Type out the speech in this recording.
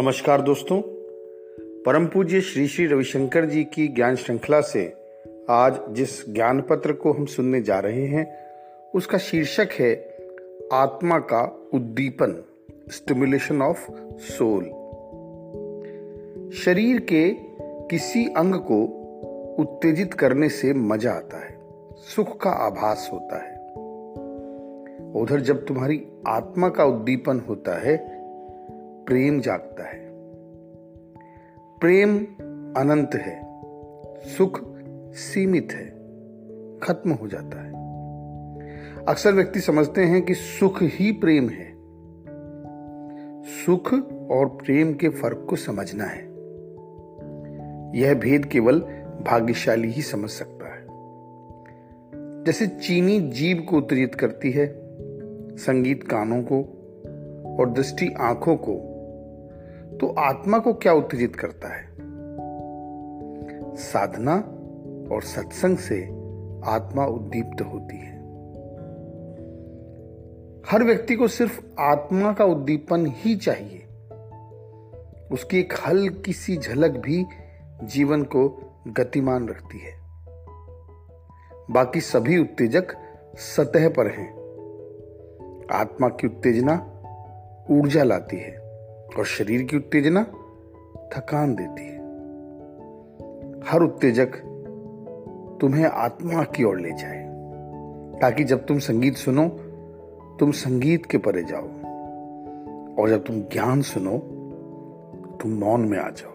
नमस्कार दोस्तों। परम पूज्य श्री श्री रविशंकर जी की ज्ञान श्रृंखला से आज जिस ज्ञान पत्र को हम सुनने जा रहे हैं, उसका शीर्षक है आत्मा का उद्दीपन स्टिमुलेशन ऑफ़ सोल शरीर के किसी अंग को उत्तेजित करने से मज़ा आता है, सुख का आभास होता है। उधर जब तुम्हारी आत्मा का उद्दीपन होता है प्रेम जागता है। प्रेम अनंत है, सुख सीमित है, खत्म हो जाता है। अक्सर व्यक्ति समझते हैं कि सुख ही प्रेम है। सुख और प्रेम के फ़र्क को समझना है। यह भेद केवल भाग्यशाली ही समझ सकता है। जैसे चीनी जीव को उत्तेजित करती है, संगीत कानों को और दृष्टि आँखों को तो आत्मा को क्या उत्तेजित करता है? साधना और सत्संग से आत्मा उद्दीप्त होती है। हर व्यक्ति को सिर्फ़ आत्मा का उद्दीपन ही चाहिए। उसकी एक हल्की सी झलक भी जीवन को गतिमान रखती है। बाकी सभी उत्तेजक सतह पर हैं। आत्मा की उत्तेजना ऊर्जा लाती है। और शरीर की उत्तेजना थकान देती है। हर उत्तेजक तुम्हें आत्मा की ओर ले जाए, ताकि जब तुम संगीत सुनो, तुम संगीत के परे जाओ, और जब तुम ज्ञान सुनो, तुम मौन में आ जाओ।